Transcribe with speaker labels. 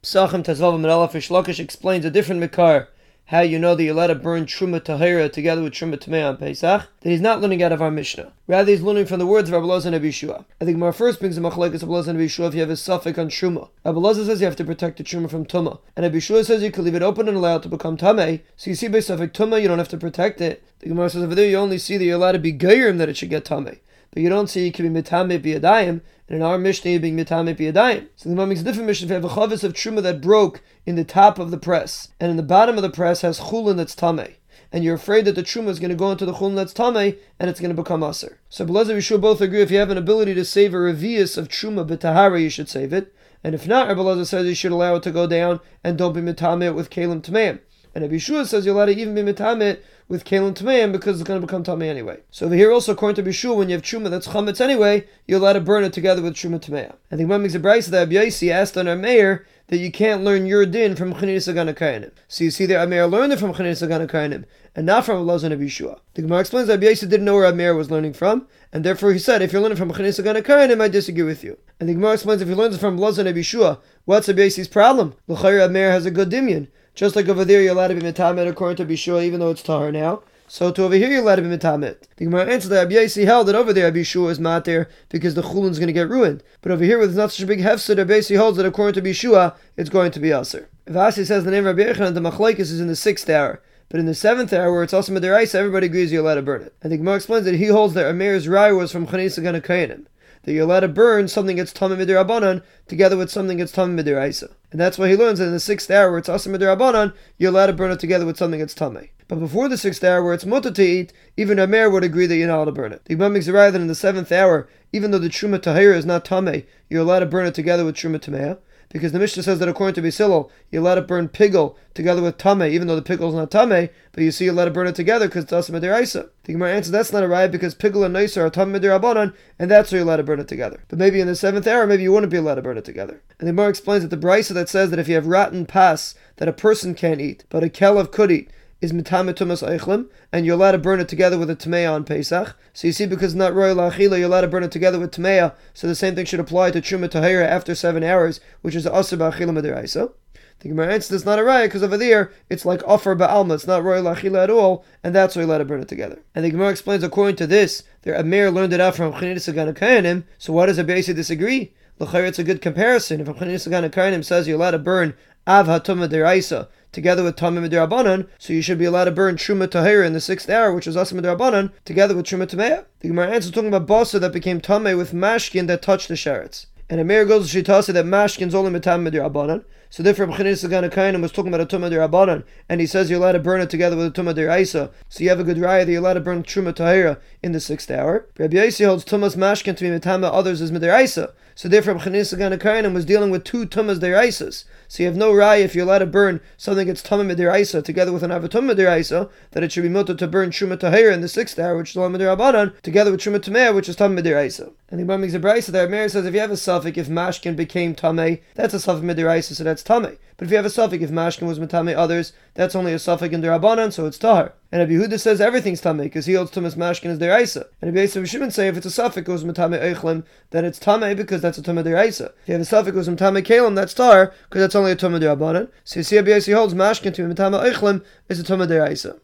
Speaker 1: Psachim Tazvav Merala Lakish explains a different Mikar how you know that you're allowed to burn Truma Tahira together with Truma Tamei on Pesach, that he's not learning out of our Mishnah. Rather, he's learning from the words of Rabbi and Abishua. I think my first brings a machlekes of Loza and Abishua if you have a suffix on Truma. Loza says you have to protect the Truma from Tuma, and Abishua says you can leave it open and allow it to become Tamei. So you see by suffix Tuma, you don't have to protect it. The Gemara says over there you only see that you're allowed to be Geirim that it should get Tamei but you don't see you can be mitame biyadayim, and in our Mishnah you being mitame biyadayim. So the Gemara makes a different Mishnah. If you have a chavis of truma that broke in the top of the press, and in the bottom of the press has chulin that's tame, and you're afraid that the truma is going to go into the chulin that's tame, and it's going to become aser. So Belazer we should both agree if you have an ability to save a revius of truma b'tahara, you should save it. And if not, Rabbi Lazar says you should allow it to go down and don't be mitame with kalim tameim. And Abishua says you're allowed to even be mitame with Kalim Tameim because it's going to become Tamei anyway. So over here also, according to Bishua, when you have Truma that's Chametz anyway, you're allowed to burn it together with Truma Tameim. I think one makes a brace that Abyaisi asked on our mayor that you can't learn your din from Chanina Segan HaKohanim. So you see there, Amir learned it from Chanina Segan HaKohanim, and not from Elazar and Abishua. The Gemara explains that Abyaisi didn't know where Amir was learning from, and therefore he said, if you're learning from Chanina Segan HaKohanim, I disagree with you. And the Gemara explains if you learn it from Elazar and what's Abyaisi's problem? L'chayr Amir has a good. Just like over there, you're allowed to be metamet according to Bishua, even though it's tahar now. So to over here, you're allowed to be metamet. The Gemara answered that Abiyasi held that over there Abishua is matir because the chulin's going to get ruined. But over here, with not such a big hefsed, Abiyasi holds that according to Bishua, it's going to be aser. Vasi says the name Rabbi Yochanan, the machlekes is in the sixth hour. But in the seventh hour, where it's also Madaraisa, everybody agrees you're allowed to burn it. And the Gemara explains that he holds that Amir's Rai was from Chanisa Gana that you're allowed to burn something that's tamim midirabanan together with something that's tamim midiraisa. And that's why he learns that in the sixth hour where it's asim midirabanan, you're allowed to burn it together with something that's tamei. But before the sixth hour where it's mutter to eat, even a mayor would agree that you're not allowed to burn it. The Imam makes that in the seventh hour, even though the truma tahira is not tamei, you're allowed to burn it together with truma tamei because the Mishnah says that according to Basilil, you let it burn pigel together with tame, even though the pigel is not tame, but you see you let it burn it together because it's asim The Gemara answers that's not a riot because pigel and nicer are tame midirabanan, and that's why you let it burn it together. But maybe in the seventh hour, maybe you wouldn't be allowed to burn it together. And the Gemara explains that the brisa that says that if you have rotten pass that a person can't eat, but a kelev could eat, is mitame tumas eichlim, and you're allowed to burn it together with a tamea on Pesach. So you see, because not royal achila, you're allowed to burn it together with tamea. So the same thing should apply to truma tahira after seven hours, which is asur ba'achila madiraisa. The Gemara answers it's not a raya because over there it's like offer ba'alma, it's not royal achila at all, and that's why you're allowed to burn it together. And the Gemara explains according to this, their Amir learned it out from Chanidis Kayanim, so why does Abiyasi disagree? L'chayr, it's a good comparison. If Chanidis Kayanim says you're allowed to burn av hatuma deraisa, together with Tamim Dirabanan, so you should be allowed to burn Truma Tahira in the sixth hour, which is Asim Dirabanan, together with Truma Tameya. The Gemara answers talking about Basa that became Tameh with Mashkin that touched the Sherets. And Amir goes to Shitasi that Mashkin's only Matam Dirabanan. So therefore, B'chinis Sagana was talking about a Tumah Dirabanan, and he says you're allowed to burn it together with a Tumah Diraisa. So you have a good raya that you're allowed to burn Truma Tahira in the sixth hour. Rabbi Yossi holds Tumas Mashkin to be Matama, others is Midiraisa. So therefore, B'chinis Sagana was dealing with two Tumas Diraisas. So you have no raya if you're allowed to burn something that's tamim midiraisa together with an avatum midiraisa that it should be mutter to burn truma tahir in the sixth hour, which is lam midirabanan, together with truma tameh, which is tamim midiraisa. And the Imam makes a brisa there. Mary says if you have a suffix if mashkin became tameh, that's a suffix midiraisa, so that's tameh. But if you have a suffix if mashkin was matame others, that's only a suffix in derabanan, so it's tahar. And Rabbi Yehuda says everything's tameh because he holds tumas mashkin as deraisa. And Rabbi Yisrael shouldn't say if it's a suffix was matame eichlim, then it's tameh because that's a tumah deraisa. If you have a suffix was matame kalim, that's tahar because that's only a tumah derabanan. So you see Rabbi Yisrael holds mashkin to matame eichlim is a tumah deraisa.